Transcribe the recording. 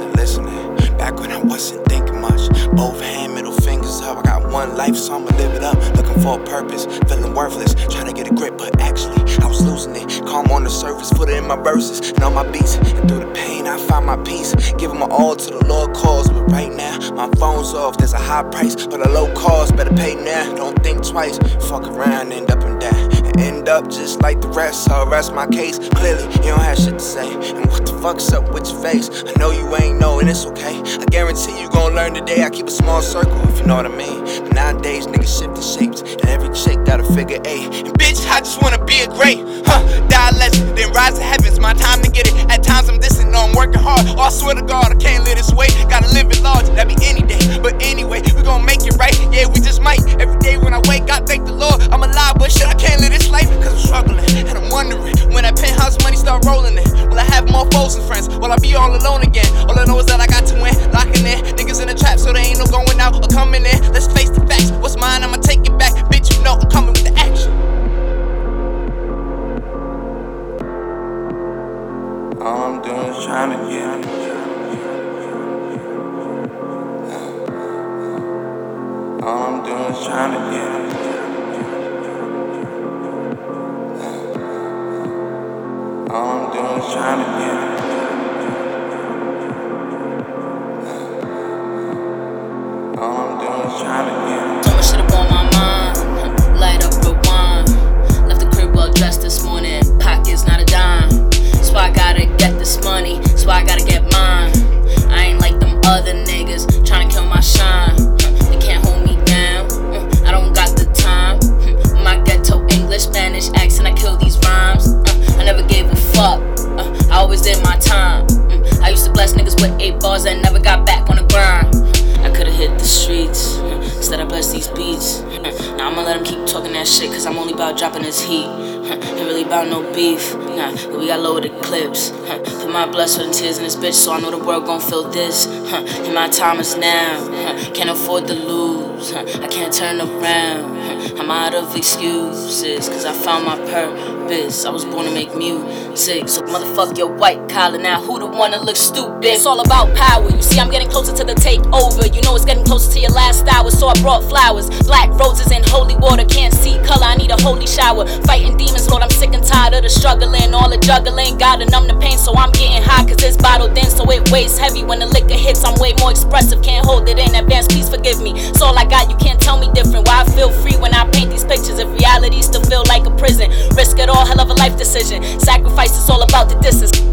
it. Back when I wasn't thinking much. Both hand, middle fingers up. I got one life, so I'ma live it up. Looking for a purpose, feeling worthless. Trying to get a grip, but actually, I was losing it. Calm on the surface, put it in my verses and all my beats. And through the pain, I find my peace. Giving my all to the Lord cause. But right now, my phone's off. There's a high price, but a low cost. Better pay now. Don't think twice. Fuck around, end up in that. And end up just like the rest. So rest my case. Clearly, you don't have shit to say. And what the fuck's up with your face? I know you ain't know, and it's okay. I guarantee you gon' learn today. I keep a small circle, if you know what I mean. But nowadays, niggas shifting shapes, and every chick got a figure eight. And bitch, I just wanna be a great, huh? Die less, then rise to heavens. My time to get it. At times I'm distant, no, I'm working hard. Oh, I swear to God, I can't live this way. Gotta live it large, that be any day. But anyway, we gon' make it right. Yeah, we just might. Foes and friends? Will I be all alone again? All I know is that I got to win. Locking in niggas in the trap, so they ain't no going out or coming in. Let's face the facts. What's mine? I'ma take it back. Bitch, you know I'm coming with the action. All I'm doing is trying to get. All I'm doing is trying to get All I'm doing is trying to. All I'm doing is trying to. So much shit up on my mind. Light up the wine. Left the crib well dressed this morning. Pockets not a dime. So I gotta get this money. So I gotta get mine. I ain't like them other niggas I'm only about dropping this heat. Ain't really about no beef. Nah, we got loaded clips. Put my blood, sweat, and tears in this bitch, so I know the world gon' feel this. And my time is now. Can't afford to lose. I can't turn around. I'm out of excuses, cause I found my purpose. I was born to make music. So motherfuck your white collar now. Who the one that looks stupid? It's all about power. You see, I'm getting closer to the takeover. You know it's getting closer to your last hour, so I brought flowers. Black roses and holy water. Can't see color, I need a holy shower. Fighting demons, Lord, I'm sick and tired of the struggling. All the juggling. Gotta numb the pain, so I'm getting high, cause it's bottled in, so it weighs heavy. When the liquor hits, I'm way more expressive. Can't hold it in advance, please forgive me. It's all I got, If reality feel like a prison, risk it all, hell of a life decision. Sacrifice is all about the distance.